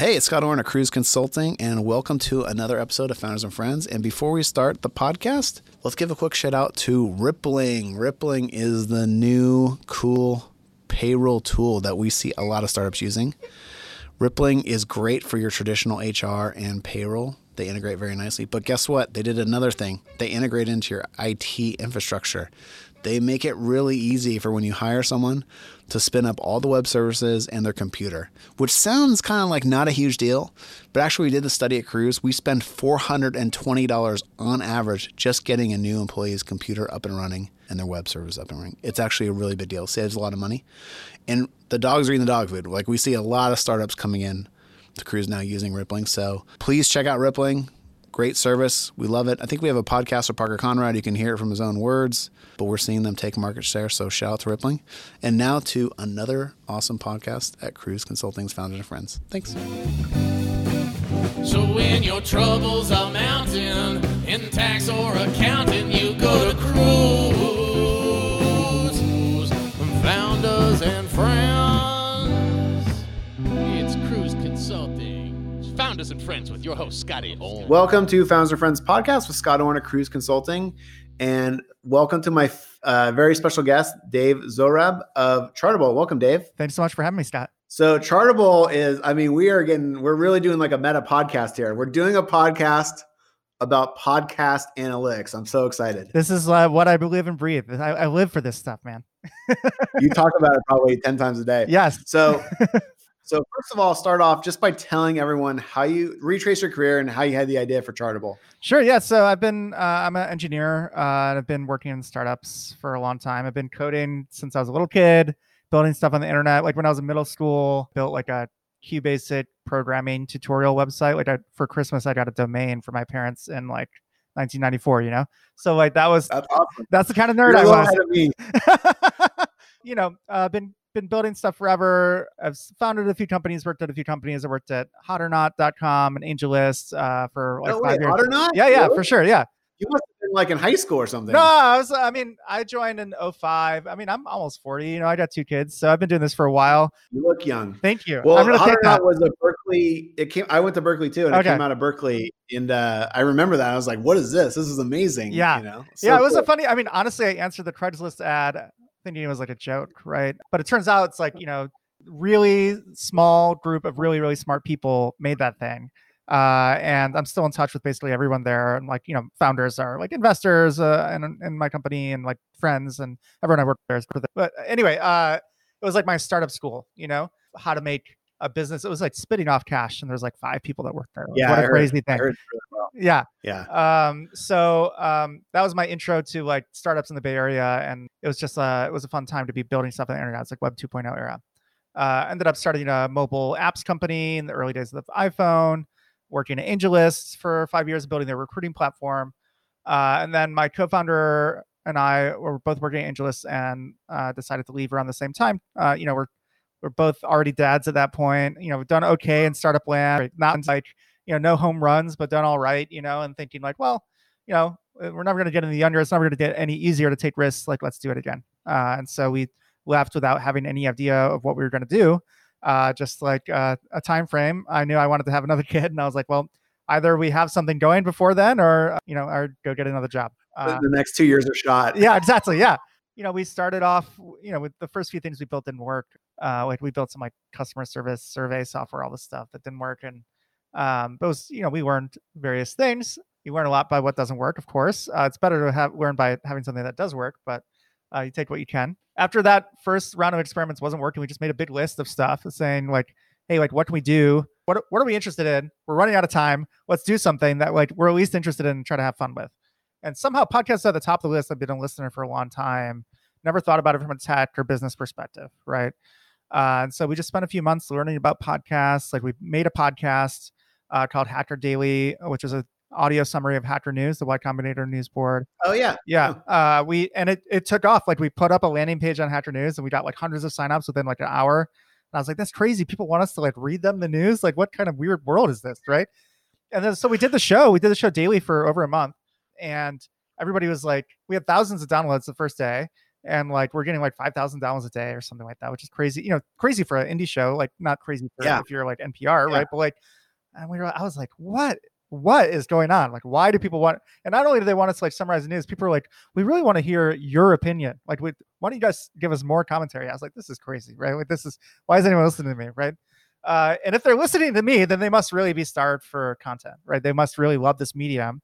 Hey, it's Scott Orn of Kruze Consulting, and welcome to another episode of Founders and Friends. And before we start the podcast, let's give a quick shout out to Rippling. Rippling is the new cool payroll tool that we see a lot of startups using. Rippling is great for your traditional HR and payroll. They integrate very nicely. But guess what? They did another thing. They integrate into your IT infrastructure. They make it really easy for when you hire someone to spin up all the web services and their computer, which sounds kind of like not a huge deal. But actually, we did the study at Kruze. We spend $420 on average just getting a new employee's computer up and running and their web service up and running. It's actually a really big deal. Saves a lot of money. And the dogs are eating the dog food. Like we see a lot of startups coming in to Kruze now using Rippling. So please check out Rippling. Great service. We love it. I think we have a podcast with Parker Conrad. You can hear it from his own words, but we're seeing them take market share. So shout out to Rippling. And now to another awesome podcast at Kruze Consulting's Founders and Friends. Thanks. So when your troubles are mounting in tax or accounting, you go to Kruze. Founders and friends. Founders and friends with your host Scotty Orn. Welcome to Founders and Friends podcast with Scott Orn of Kruze Consulting. And welcome to my uh, very special guest, Dave Zohrob of Chartable. Welcome, Dave. Thanks so much for having me, Scott. So Chartable is, I mean, we are getting, we're really doing like a meta podcast here. We're doing a podcast about podcast analytics. I'm so excited. This is uh, what I believe and breathe. I, I live for this stuff, man. you talk about it probably 10 times a day. Yes. So, so first of all, start off just by telling everyone how you retrace your career and how you had the idea for Chartable. Sure. Yeah. So I've been, uh, I'm an engineer. Uh, and I've been working in startups for a long time. I've been coding since I was a little kid, building stuff on the internet. Like when I was in middle school, built like a QBasic programming tutorial website. Like I, for Christmas, I got a domain for my parents in like 1994. You know, so like that was That's awesome. that's the kind of nerd You're I was. ahead of me. you know, uh, been been building stuff forever. I've founded a few companies, worked at a few companies. I worked at hotornot.com and AngelList uh, for like No five way, years. Hot or Not? Yeah, yeah, Really? for sure. Yeah. You must have been like in high school or something. No, I was. I mean, I joined in 05. I mean, I'm almost 40. You know, I got two kids, so I've been doing this for a while. You look young. Thank you. Well, I'm take that. Hot or Not was a Berkeley. It came. I went to Berkeley too, and Okay. it came out of Berkeley. And uh, I remember that. I was like, "What is this? This is amazing." Yeah. you know. yeah, it was cool. a funny. I mean, honestly, I answered the Craigslist ad thinking it was like a joke, right? But it turns out it's like you know, really small group of really really smart people made that thing. Uh, and I'm still in touch with basically everyone there, and like you know, founders are like investors, uh, and in my company, and like friends, and everyone I work there. But anyway, uh, it was like my startup school, you know, how to make a business. It was like spitting off cash, and there's like five people that work there. Like, Yeah, what I a heard- crazy thing. really well. Yeah, Yeah. um so um that was my intro to like startups in the bay area and it was just uh it was a fun time to be building stuff on the internet it's like web 2.0 era uh ended up starting a mobile apps company in the early days of the iphone working at AngelList for five years building their recruiting platform uh and then my co-founder and i were both working at AngelList and uh decided to leave around the same time uh you know we're we're both already dads at that point you know we've done okay in startup land not like you know, no home runs, but done all right, you know, and thinking like, well, you know, uh, we're never going to get any younger. It's never going to get any easier to take risks. Like, let's do it again. Uh, and so we left without having any idea of what we were going to do. Uh, just like uh, a time frame. I knew I wanted to have another kid, and I was like, well, either we have something going before then, or uh, you know, or go get another job. The- Uh, the next two years are shot. yeah, exactly. Yeah. You know, we started off, you know, with the first few things we built didn't work. Uh, like we built some like customer service survey software, all this stuff that didn't work. And um, those, you know, we learned various things. You learn a lot by what doesn't work, of course. Uh, it's better to have learn by having something that does work, but uh, you take what you can. After that first round of experiments wasn't working, we just made a big list of stuff saying like, hey, like what can we do? What what are we interested in? We're running out of time. Let's do something that like we're at least interested in and try to have fun with. And somehow podcasts are at the top of the list. I've been a listener for a long time. Never thought about it from a tech or business perspective, right? Uh, and so we just spent a few months learning about podcasts. Like we made a podcast uh, called Hacker Daily, which is a audio summary of Hacker News, the Y Combinator news board. Oh yeah. Yeah. Uh, we and it it took off. Like we put up a landing page on Hacker News and we got like hundreds of signups within like an hour. And I was like, that's crazy. People want us to like read them the news. Like, what kind of weird world is this? Right. And then so we did the show. We did the show daily for over a month. And everybody was like, we had thousands of downloads the first day. And like we're getting like 5000 downloads a day or something like that which is crazy you know crazy for an indie show like not crazy for Yeah. if you're like npr Yeah. right? But like and we were i was like what? What is going on? Like why do people want and not only do they want us to like summarize the news people are like we really want to hear your opinion. Like we, why don't you guys give us more commentary? I was like this is crazy right? Like this is why is anyone listening to me? Right? Uh, and if they're listening to me then they must really be starved for content right? They must really love this medium.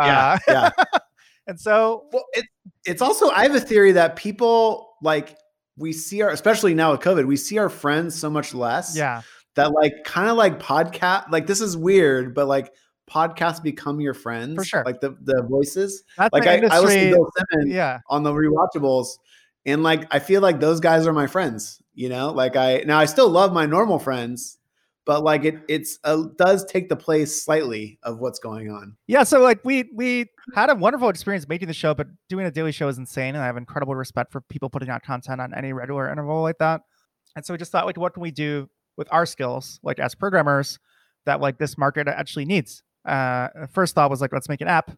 Yeah, uh, yeah. and so Well, it, it's also I have a theory that people like we see our especially now with COVID, we see our friends so much less. yeah That like kind of like podcast like this is weird, but like podcasts become your friends. for sure. Like the the voices. that's Like I, I listen to Bill Simmons yeah on the rewatchables, and like I feel like those guys are my friends. You know, like I now I still love my normal friends, but like it it's uh, does take the place slightly of what's going on. yeah so like we we had a wonderful experience making the show but doing a daily show is insane and i have incredible respect for people putting out content on any regular interval like that. And so we just thought like what can we do with our skills like as programmers that like this market actually needs? Uh first thought was like let's make an app.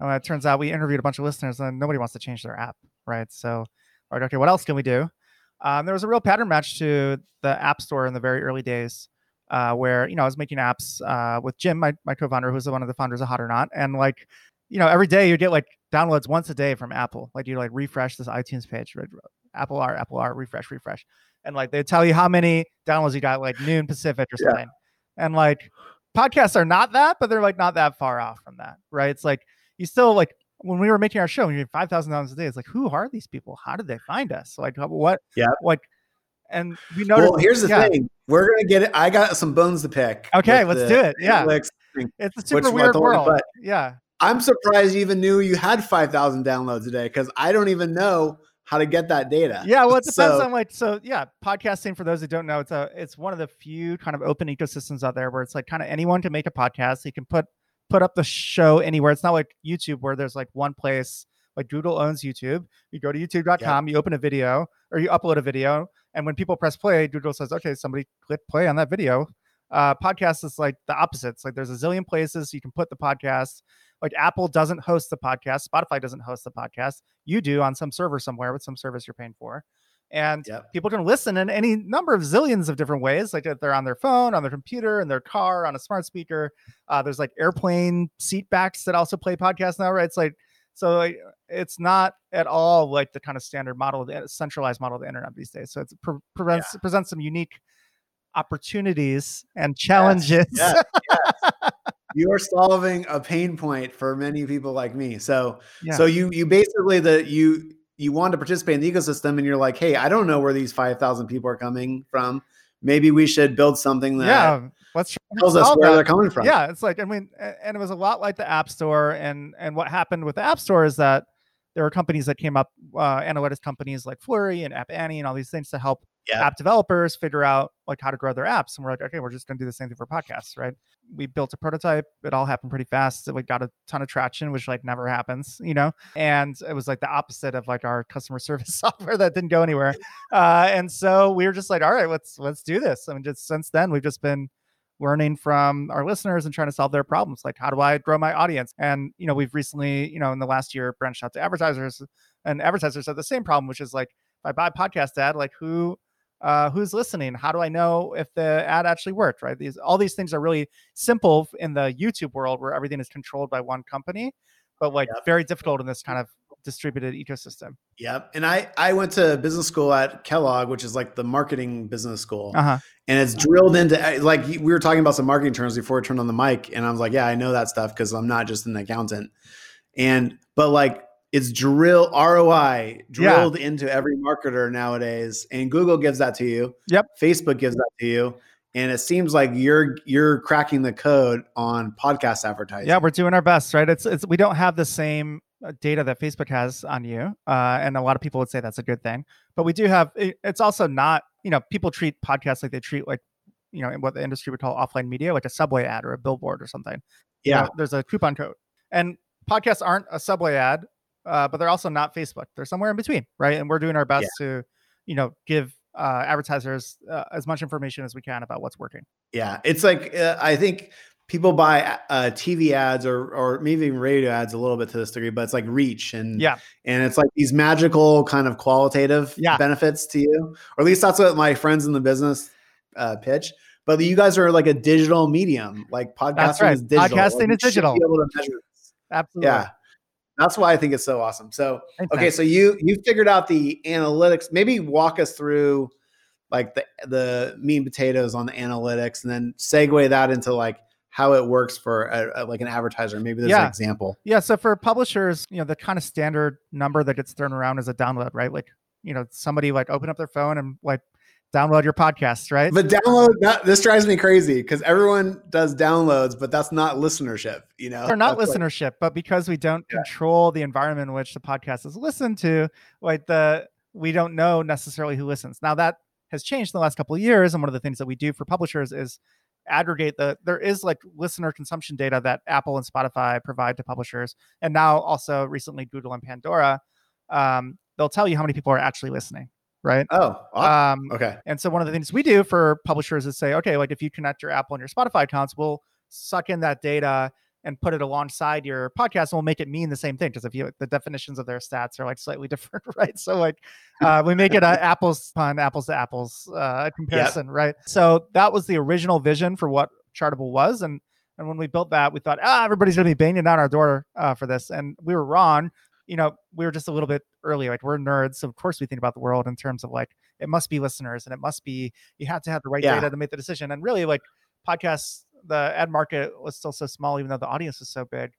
And it turns out we interviewed a bunch of listeners and nobody wants to change their app right? So like okay what else can we do? Um, there was a real pattern match to the app store in the very early days uh, where you know I was making apps uh, with Jim, my, my co-founder, who's one of the founders of Hot or Not, and like you know every day you get like downloads once a day from Apple. Like you like refresh this iTunes page, right? Apple R, Apple R, refresh, refresh, and like they tell you how many downloads you got like noon Pacific or Yeah. something. And like podcasts are not that, but they're like not that far off from that, right? It's like you still like when we were making our show, we had five thousand dollars a day. It's like who are these people? How did they find us? Like what? Yeah. Like, and we noticed. Well, here's the yeah. thing: we're gonna get it. I got some bones to pick. Okay, let's the do it. Yeah. Netflix. It's a super weird world. but- yeah. I'm surprised you even knew you had five thousand downloads a day because I don't even know how to get that data. Yeah. Well, it depends So- on like so. Yeah, podcasting for those who don't know, it's a it's one of the few kind of open ecosystems out there where it's like kind of anyone can make a podcast. You can put put up the show anywhere. It's not like YouTube where there's like one place. Like Google owns YouTube. You go to YouTube.com, you open a video or you upload a video, and when people press play, Google says, "Okay, somebody click play on that video." Uh, podcast is like the opposite. It's like there's a zillion places you can put the podcast. Like Apple doesn't host the podcast, Spotify doesn't host the podcast. You do on some server somewhere with some service you're paying for. And Yep. people can listen in any number of zillions of different ways. Like they're on their phone, on their computer, in their car, on a smart speaker. Uh, there's like airplane seat backs that also play podcasts now, right? It's like so it's not at all like the kind of standard model, the uh, centralized model of the internet these days. So it pre- prevents presents some unique opportunities and challenges. yes, yes. you are solving a pain point for many people like me. So, Yeah. so you you basically the you you want to participate in the ecosystem, and you're like, hey, I don't know where these five thousand people are coming from. Maybe we should build something that yeah. Let's tells us where that. they're coming from. Yeah, it's like I mean, and it was a lot like the App Store, and and what happened with the App Store is that there were companies that came up, uh, analytics companies like Flurry and App Annie and all these things to help Yeah. app developers figure out like how to grow their apps. And we're like, okay, we're just gonna do the same thing for podcasts, right? We built a prototype. It all happened pretty fast. So we got a ton of traction, which like never happens, you know. And it was like the opposite of like our customer service software that didn't go anywhere. Uh, and so we were just like, all right, let's let's do this. I mean, just since then we've just been learning from our listeners and trying to solve their problems like how do i grow my audience? And you know we've recently you know in the last year branched out to advertisers and advertisers have the same problem which is like if i buy a podcast ad like who uh, who's listening? How do i know if the ad actually worked right? These all these things are really simple in the youtube world where everything is controlled by one company but like Yep. very difficult in this kind of distributed ecosystem Yep. And I I went to business school at Kellogg, which is like the marketing business school. uh-huh and it's drilled into eh, like we were talking about some marketing terms before we turned on the mic and i was like yeah i know that stuff because i'm not just an accountant and but like it's drill roi drilled into every marketer nowadays and google gives that to you Yep. facebook gives that to you and it seems like you're you're cracking the code on podcast advertising Yeah, we're doing our best, right? It's it's we don't have the same data that Facebook has on you, uh, and a lot of people would say that's a good thing. But we do have. it- It's also not, you know, people treat podcasts like they treat like, you know, what the industry would call offline media, like a subway ad or a billboard or something. Yeah there's a coupon code, and podcasts aren't a subway ad, uh, but they're also not Facebook. They're somewhere in between, right? And we're doing our best to, you know, give uh, advertisers uh, as much information as we can about what's working. Yeah, it's like uh, I think people buy uh, TV ads or or maybe even radio ads a little bit to this degree, but it's like reach and Yeah. and it's like these magical kind of qualitative Yeah. benefits to you, or at least that's what my friends in the business uh, pitch. But you guys are like a digital medium, like podcasting right. is digital. Podcasting Like, is digital. Be able to measure this. Absolutely. Yeah, that's why I think it's so awesome. So Thanks, okay, man. so you you figured out the analytics. Maybe walk us through like the the meat and potatoes on the analytics, and then segue that into like how it works for a, a- like an advertiser. Maybe there's Yeah. an example. Yeah. So for publishers, you know, the kind of standard number that gets thrown around is a download, right? Like, you know, somebody like open up their phone and like download your podcast, right? But download that this drives me crazy because everyone does downloads, but that's not listenership. You know, or not That's like- listenership, but because we don't Yeah. control the environment in which the podcast is listened to, like the we don't know necessarily who listens. Now that has changed in the last couple of years, and one of the things that we do for publishers is aggregate the there is like listener consumption data that Apple and Spotify provide to publishers, and now also recently Google and Pandora. Um, they'll tell you how many people are actually listening, right? oh, awesome. Um, okay, and so one of the things we do for publishers is say, okay, like if you connect your Apple and your Spotify accounts, we'll suck in that data and put it alongside your podcast and we'll make it mean the same thing. Because if you the definitions of their stats are like slightly different, right? So like uh, we make it a apples pun, apples to apples uh, comparison, right? So that was the original vision for what Chartable was. And and when we built that, we thought, ah, everybody's gonna be banging down our door uh, for this. And we were wrong. You know, we were just a little bit early. Like we're nerds. So of course we think about the world in terms of like it must be listeners and it must be you have to have the right Yeah. data to make the decision and really like podcasts the ad market was still so small even though the audience is so big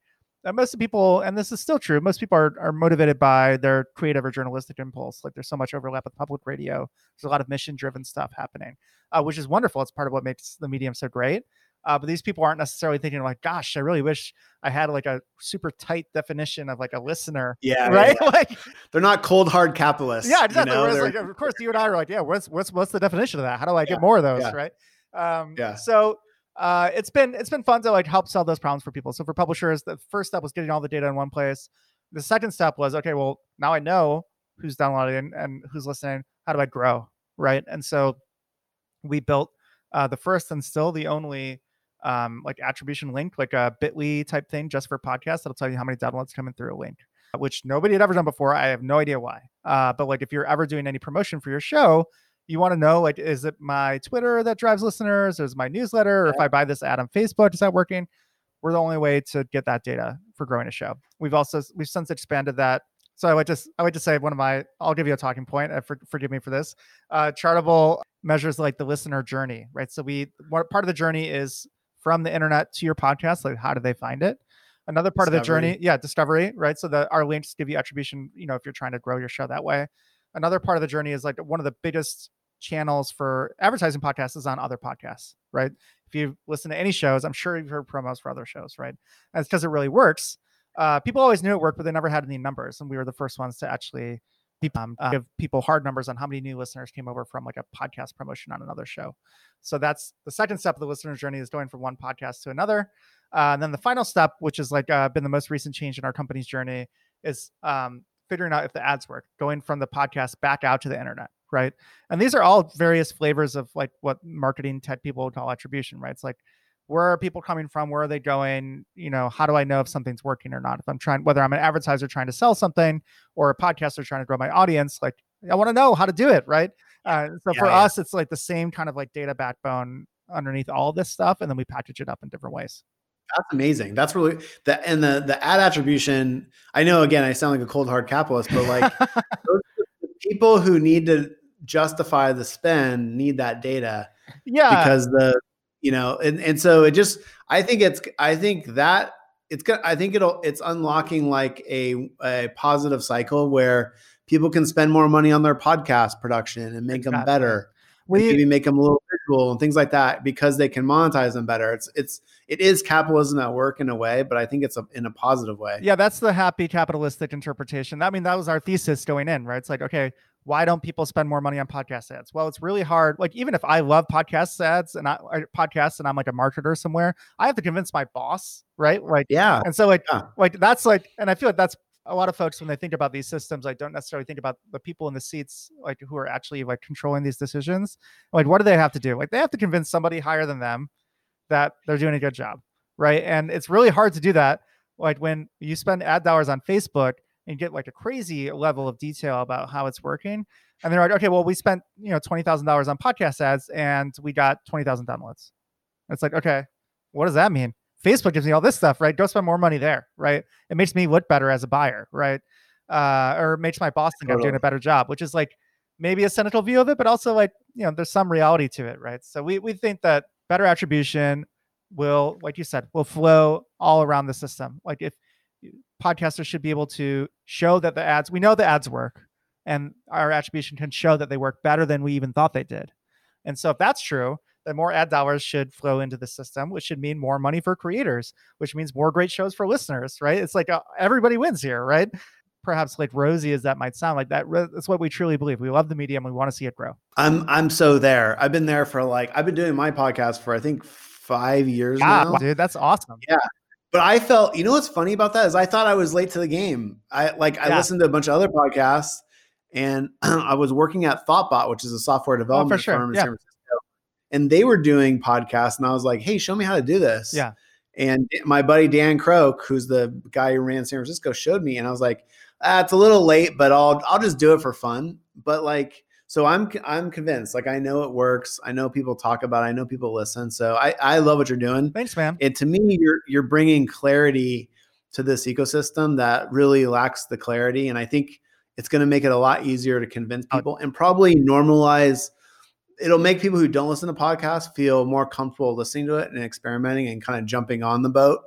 that most of the people and this is still true most people are, are motivated by their creative or journalistic impulse like there's so much overlap with public radio there's a lot of mission driven stuff happening uh, which is wonderful it's part of what makes the medium so great uh, but these people aren't necessarily thinking like gosh i really wish i had like a super tight definition of like a listener yeah, right yeah. like They're not cold hard capitalists. yeah, you exactly. know? Whereas, like, of course, you and I were like, yeah, what's what's what's the definition of that? How do I get Yeah, more of those? yeah. Right. Um, Yeah. So uh, it's been it's been fun to like help solve those problems for people. So for publishers, the first step was getting all the data in one place. The second step was okay, well now I know who's downloading and who's listening. How do I grow? Right. And so we built uh, the first and still the only um, like attribution link, like a Bitly type thing, just for podcasts. That'll tell you how many downloads coming through a link which nobody had ever done before. I have no idea why. Uh, but like if you're ever doing any promotion for your show, you want to know like is it my Twitter that drives listeners, or is it my newsletter, or if I buy this ad on Facebook, is that working? We're the only way to get that data for growing a show. We've also we've since expanded that. So I would just I would just say one of my I'll give you a talking point. Uh, for, forgive me for this. Uh, Chartable measures like the listener journey, right? So we what part of the journey is from the internet to your podcast. Like how do they find it? Another part of the journey, yeah, discovery, right? So the our links give you attribution, you know, if you're trying to grow your show that way. Another part of the journey is like one of the biggest channels for advertising podcasts is on other podcasts, right? If you listen to any shows, I'm sure you've heard promos for other shows, right? It's because it really works. Uh, people always knew it worked, but they never had any numbers, and we were the first ones to actually um, uh, give people hard numbers on how many new listeners came over from like a podcast promotion on another show. So that's the second step of the listener journey is going from one podcast to another. Uh, and then the final step, which has like uh, been the most recent change in our company's journey, is um, figuring out if the ads work, going from the podcast back out to the internet, right? And these are all various flavors of like what marketing tech people would call attribution, right? It's like where are people coming from? Where are they going? You know, how do I know if something's working or not? If I'm trying, whether I'm an advertiser trying to sell something or a podcaster trying to grow my audience, like I want to know how to do it, right? Uh, so Yeah, for yeah. us, it's like the same kind of like data backbone underneath all this stuff, and then we package it up in different ways. That's amazing. That's really the and the the ad attribution. I know again, I sound like a cold hard capitalist, but like those, people who need to justify the spend need that data yeah, because the you know and and so it just I think it's I think that it's gonna I think it'll it's unlocking like a a positive cycle where people can spend more money on their podcast production and make them better we maybe make them a little visual and things like that because they can monetize them better. It's it's it is capitalism at work in a way, but I think it's a, in a positive way. yeah, that's the happy capitalistic interpretation. I mean, that was our thesis going in, right? It's like, okay, why don't people spend more money on podcast ads? Well, it's really hard. Like, even if I love podcast ads and I I- podcasts and I'm like a marketer somewhere, I have to convince my boss, right? Like, Yeah, and so like, Yeah. like that's like, and I feel like that's a lot of folks when they think about these systems, like don't necessarily think about the people in the seats, like who are actually like controlling these decisions. Like, what do they have to do? Like, they have to convince somebody higher than them that they're doing a good job. right? And it's really hard to do that. Like when you spend ad dollars on Facebook and get like a crazy level of detail about how it's working, and they're like, okay, well, we spent you know twenty thousand dollars on podcast ads and we got twenty thousand downloads. It's like, okay, what does that mean? Facebook gives me all this stuff, right? Go spend more money there, right? It makes me look better as a buyer, right? Uh, or makes my boss think I'm doing a better job, which is like maybe a cynical view of it, but also like you know, there's some reality to it, right? So we we think that better attribution will, like you said, will flow all around the system. Like if podcasters should be able to show that the ads, we know the ads work, and our attribution can show that they work better than we even thought they did. And so if that's true, then more ad dollars should flow into the system, which should mean more money for creators, which means more great shows for listeners, right? It's like uh, everybody wins here, right? Perhaps like rosy as that might sound, like that. That's what we truly believe. We love the medium. We want to see it grow. I'm I'm so there. I've been there for like I've been doing my podcast for I think five years now. Dude, that's awesome. But I felt, you know what's funny about that is I thought I was late to the game. I like I listened to a bunch of other podcasts and I was working at Thoughtbot, which is a software development Oh, sure. firm in Yeah. San Francisco. And they were doing podcasts and I was like, "Hey, show me how to do this." Yeah. And my buddy Dan Croak, who's the guy who ran San Francisco, showed me and I was like, ah, "It's a little late, but I'll I'll just do it for fun." But like so I'm I'm convinced. Like I know it works. I know people talk about it. I know people listen. So I I love what you're doing Thanks, man. and to me you're you're bringing clarity to this ecosystem that really lacks the clarity and i think it's going to make it a lot easier to convince Uh, people and probably normalize it'll make people who don't listen to podcasts feel more comfortable listening to it and experimenting and kind of jumping on the boat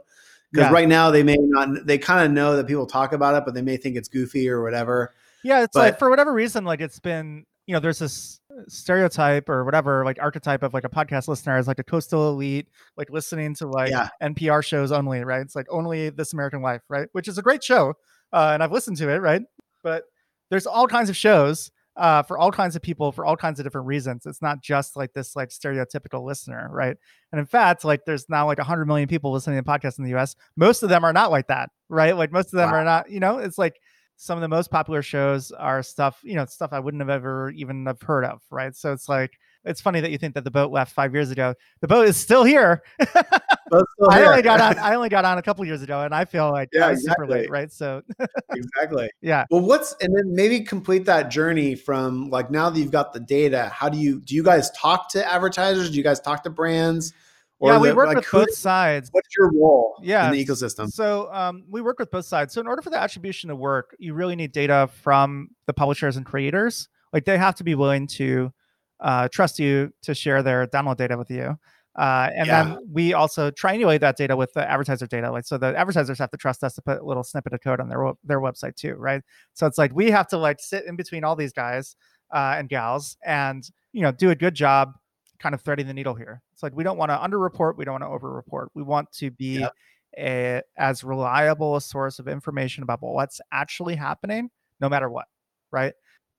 because Yeah. right now they may not they kind of know that people talk about it but they may think it's goofy or whatever Yeah, it's like for whatever reason, like it's been, you know, there's this stereotype or whatever, like archetype of like a podcast listener as like a coastal elite, like listening to like Yeah. NPR shows only, right? It's like only This American Life, right? Which is a great show, uh, and I've listened to it, right? But there's all kinds of shows uh, for all kinds of people for all kinds of different reasons. It's not just like this like stereotypical listener, right? And in fact, like there's now like 100 million people listening to podcasts in the U.S. Most of them are not like that, right? Like most of them Wow. are not. You know, it's like some of the most popular shows are stuff you know stuff i wouldn't have ever even have heard of right so it's like it's funny that you think that the boat left five years ago the boat is still here still i only got on i only got on a couple years ago and i feel like Yeah, was super late right so exactly yeah Well, what's and then maybe complete that journey from like now that you've got the data. How do you do? You guys talk to advertisers? Do you guys talk to brands? Yeah we the- work like, with both sides What's your role Yeah, in the ecosystem? So um, we work with both sides. So in order for the attribution to work, you really need data from the publishers and creators. Like they have to be willing to uh, trust you to share their download data with you. Uh, and Yeah. then we also triangulate that data with the advertiser data. Like so, the advertisers have to trust us to put a little snippet of code on their their website too, right? So it's like we have to like sit in between all these guys uh, and gals, and you know, do a good job, kind of threading the needle here. It's like we don't want to underreport, we don't want to overreport. We want to be Yep. a, as reliable a source of information about what's actually happening, no matter what, right?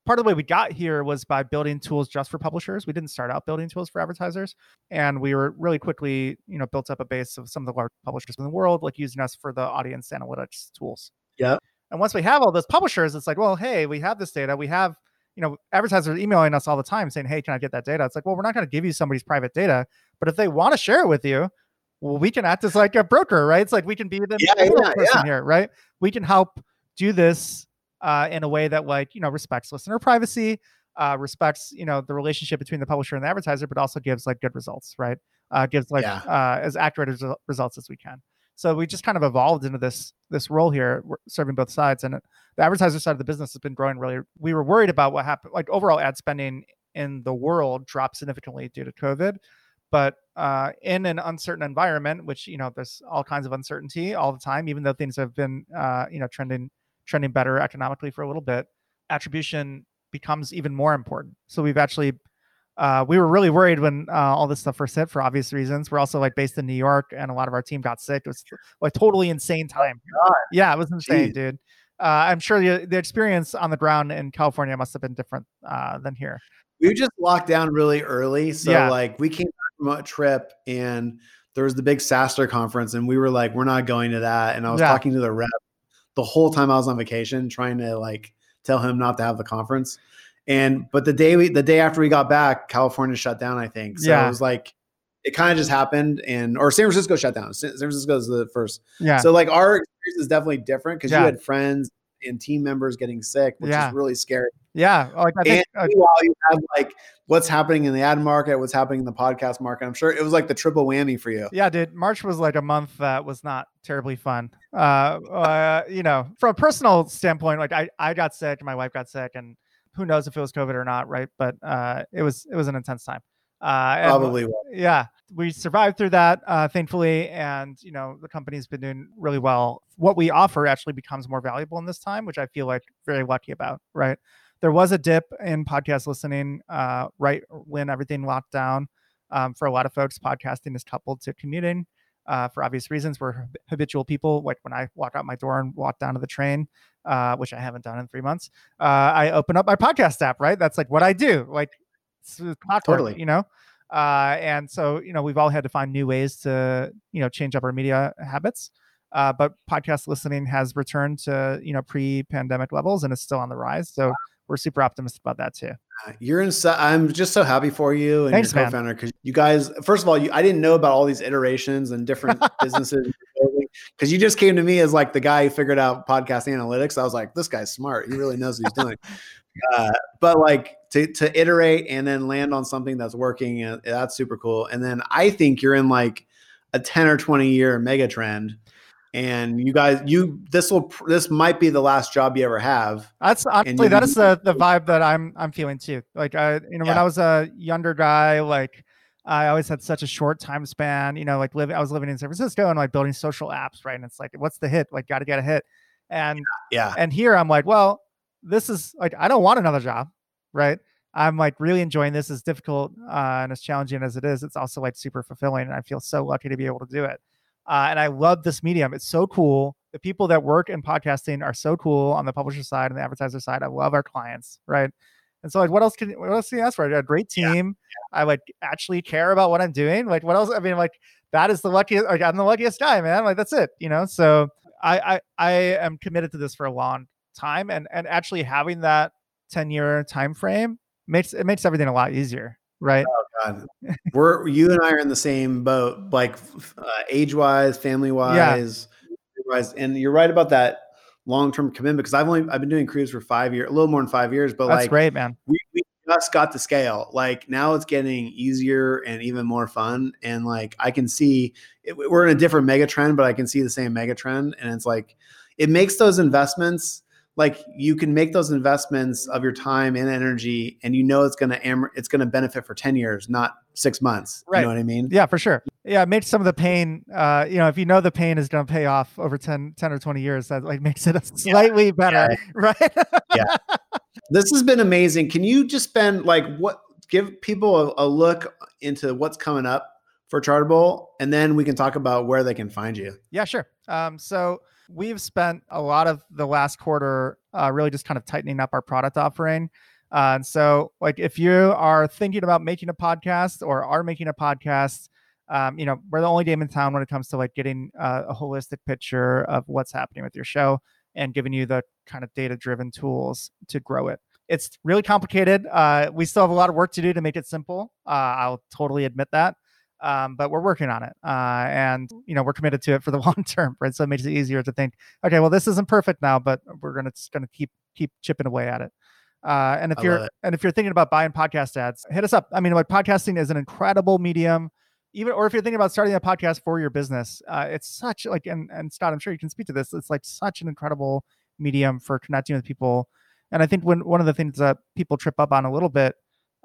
Part of the way we got here was by building tools just for publishers. We didn't start out building tools for advertisers, and we were really quickly, you know, built up a base of some of the large publishers in the world, like using us for the audience analytics tools. Yep. And once we have all those publishers, it's like, well, hey, we have this data. We have, you know, advertisers emailing us all the time saying, hey, can I get that data? It's like, well, we're not going to give you somebody's private data, but if they want to share it with you, well, we can act as like a broker, right? It's like we can be the Yeah, yeah, person here, right? We can help do this uh, in a way that, like, you know, respects listener privacy, uh, respects, you know, the relationship between the publisher and the advertiser, but also gives like good results, right? Uh, gives like Yeah. uh, as accurate as results as we can. So we just kind of evolved into this this role here, serving both sides, and the advertiser side of the business has been growing really. We were worried about what happened, like overall ad spending in the world dropped significantly due to COVID, but uh, in an uncertain environment, which you know there's all kinds of uncertainty all the time, even though things have been uh, you know trending trending better economically for a little bit, attribution becomes even more important. So we've actually uh, we were really worried when uh, all this stuff first hit for obvious reasons. We're also like based in New York, and a lot of our team got sick. It was like totally insane time. God. Yeah, it was insane, Jeez. dude. Uh, I'm sure the, the experience on the ground in California must have been different uh, than here. We just locked down really early. So Yeah. like we came back from a trip and there was the big SaaStr conference and we were like, we're not going to that. And I was Yeah. talking to the rep the whole time I was on vacation, trying to like tell him not to have the conference. And but the day we the day after we got back, California shut down, I think. So Yeah. it was like it kind of just happened, and or San Francisco shut down. San, Francisco is the first. Yeah. So like our experience is definitely different because Yeah. you had friends and team members getting sick, which Yeah. is really scary. yeah. Like I think And uh, meanwhile, you have like what's happening in the ad market, what's happening in the podcast market. I'm sure it was like the triple whammy for you. Yeah, dude. March was like a month that was not terribly fun. Uh, uh, you know, from a personal standpoint, like I, I got sick my wife got sick, and who knows if it was COVID or not, right? But uh, it was it was an intense time. Uh, Probably. yeah, we survived through that, uh, thankfully, and you know the company's been doing really well. What we offer actually becomes more valuable in this time, which I feel like very lucky about. Right, there was a dip in podcast listening uh, right when everything locked down. Um, for a lot of folks, podcasting is coupled to commuting uh, for obvious reasons. We're habitual people. Like when I walk out my door and walk down to the train, uh, which I haven't done in three months, uh, I open up my podcast app. Right, that's like what I do. Like it's clockwork, Totally. you know. Uh, and so, you know, we've all had to find new ways to, you know, change up our media habits. Uh, but podcast listening has returned to, you know, pre-pandemic levels and is still on the rise. So we're super optimistic about that too. You're in. I'm just so happy for you and Thanks, your co-founder because you guys. First of all, you, I didn't know about all these iterations and different businesses because you just came to me as like the guy who figured out podcast analytics. I was like, this guy's smart. He really knows what he's doing. uh, but like to to iterate and then land on something that's working, uh, that's super cool. And then I think you're in like a 10 or 20 year mega trend. And you guys, you this will this might be the last job you ever have. That's honestly that is the the vibe that I'm I'm feeling too. Like I you know when I was a younger guy, like I always had such a short time span. You know, like living I was living in San Francisco and like building social apps, right? And it's like, what's the hit? Like, got to get a hit. And Yeah, and here I'm like, well, this is like I don't want another job, right? I'm like really enjoying this. As difficult uh, and as challenging as it is, it's also like super fulfilling, and I feel so lucky to be able to do it. Uh, and I love this medium. It's so cool. The people that work in podcasting are so cool on the publisher side and the advertiser side. I love our clients, right? And so, like, what else can what else can you ask for? I got a great Yeah. team. I like actually care about what I'm doing. Like, what else? I mean, like, that is the luckiest. Like, I'm the luckiest guy, man. Like, that's it. You know. So, I I, I am committed to this for a long time, and and actually having that 10 year time frame makes it makes everything a lot easier, right? God. We're you and I are in the same boat, like uh, age wise, family wise, wise. And you're right about that long term commitment because I've only I've been doing Kruze for five years, a little more than five years, but That's like great, man. we, we just got to scale. Like now it's getting easier and even more fun. And like I can see it, we're in a different mega trend, but I can see the same mega trend. And it's like it makes those investments like you can make those investments of your time and energy and you know it's going to am- it's going to benefit for 10 years not six months Right. you know what i mean Yeah, for sure. Yeah, it makes some of the pain, uh, you know, if you know the pain is going to pay off over 10, 10 or 20 years, that like makes it slightly better, right? Yeah. This has been amazing can you just spend like what give people a, a look into what's coming up for chartable and then we can talk about where they can find you Yeah, sure. Um, so we've spent a lot of the last quarter uh, really just kind of tightening up our product offering. Uh, and so, like, if you are thinking about making a podcast or are making a podcast, um, you know, we're the only game in town when it comes to like getting uh, a holistic picture of what's happening with your show and giving you the kind of data driven tools to grow it. It's really complicated. Uh, we still have a lot of work to do to make it simple. Uh, I'll totally admit that um, but we're working on it uh, and you know we're committed to it for the long term right? So it makes it easier to think okay well this isn't perfect now but we're gonna just gonna keep keep chipping away at it. Uh, and if I you're and if you're thinking about buying podcast ads hit us up. I mean like podcasting is an incredible medium even or if you're thinking about starting a podcast for your business uh, it's such like and and scott i'm sure you can speak to this it's like such an incredible medium for connecting with people. And i think when one of the things that people trip up on a little bit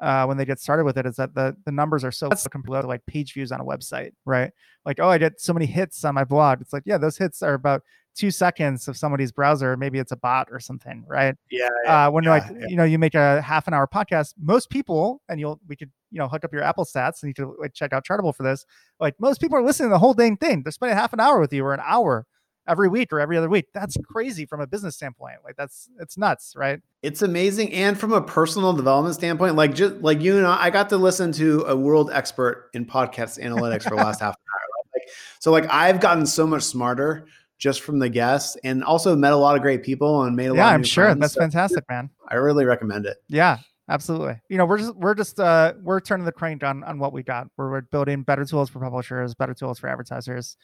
uh, when they get started with it is that the the numbers are so compared to like page views on a website, right? Like, oh, I did so many hits on my blog. It's like, yeah, those hits are about two seconds of somebody's browser. Maybe it's a bot or something, right? yeah Uh, when yeah, like yeah. you know you make a half an hour podcast, most people, and you'll we could you know hook up your Apple stats and you could like check out Chartable for this. Like most people are listening to the whole dang thing. They're spending half an hour with you or an hour every week or every other week. That's crazy from a business standpoint. Like that's it's nuts, right? It's amazing, and from a personal development standpoint, like just like you and I, I got to listen to a world expert in podcast analytics for the last half an hour. Like, so, like I've gotten so much smarter just from the guests, and also met a lot of great people and made a lot. Yeah, of I'm sure friends. that's So fantastic, man. I really recommend it. Yeah. absolutely. You know, we're just we're just uh we're turning the crank on on what we got. We're, we're building better tools for publishers, better tools for advertisers,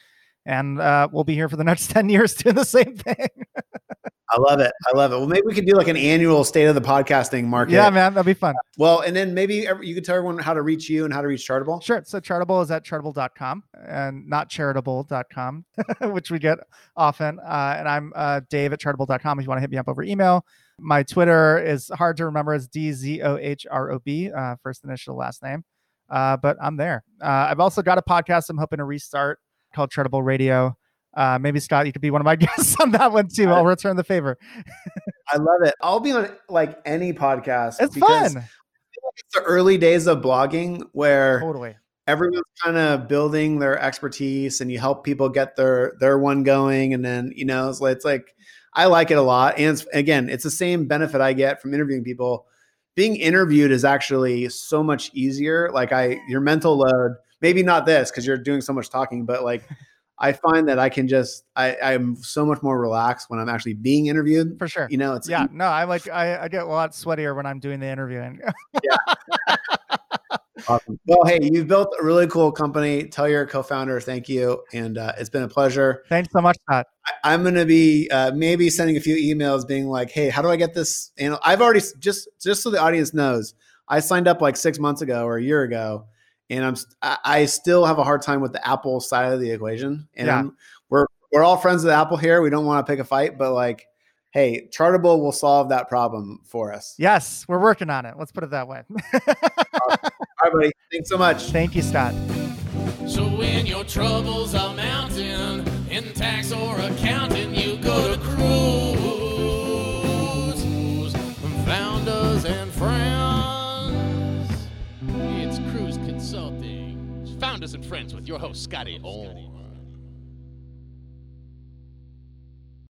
and uh, we'll be here for the next ten years doing the same thing. I love it. I love it. Well, maybe we could do like an annual state of the podcasting market. yeah, man, that'd be fun. Well, and then maybe you could tell everyone how to reach you and how to reach Chartable. Sure. So Chartable is at chartable.com and not charitable.com, which we get often. Uh, and I'm uh, Dave at chartable.com if you want to hit me up over email. My Twitter is hard to remember. It's D Z O H R O B, uh, first initial, last name. Uh, but I'm there. Uh, I've also got a podcast I'm hoping to restart called Chartable Radio. Uh, maybe Scott, you could be one of my guests on that one too. I'll return the favor. I love it. I'll be on like any podcast. It's fun. I feel like It's the early days of blogging where Totally. everyone's kind of building their expertise and you help people get their their one going and then you know it's like, it's like i like it a lot and it's, again it's the same benefit i get from interviewing people being interviewed is actually so much easier like i your mental load maybe not this because you're doing so much talking but like i find that i can just i i'm so much more relaxed when i'm actually being interviewed For sure. you know it's Yeah, no, I like I, I get a lot sweatier when I'm doing the interviewing. Awesome. Well, hey, you've built a really cool company. Tell your co-founder thank you, and uh, it's been a pleasure. Thanks so much, Scott. I, I'm going to be uh, maybe sending a few emails, being like, "Hey, how do I get this?" And I've already just just so the audience knows, I signed up like six months ago or a year ago, and I'm I, I still have a hard time with the Apple side of the equation. And Yeah. We're we're all friends with Apple here. We don't want to pick a fight, but like, hey, Chartable will solve that problem for us. Yes, we're working on it. Let's put it that way. All right, buddy. Thanks so much. Thank you, Scott. So when your troubles are mounting in tax or accounting, you go to Kruze. Founders and friends with your host, Scotty.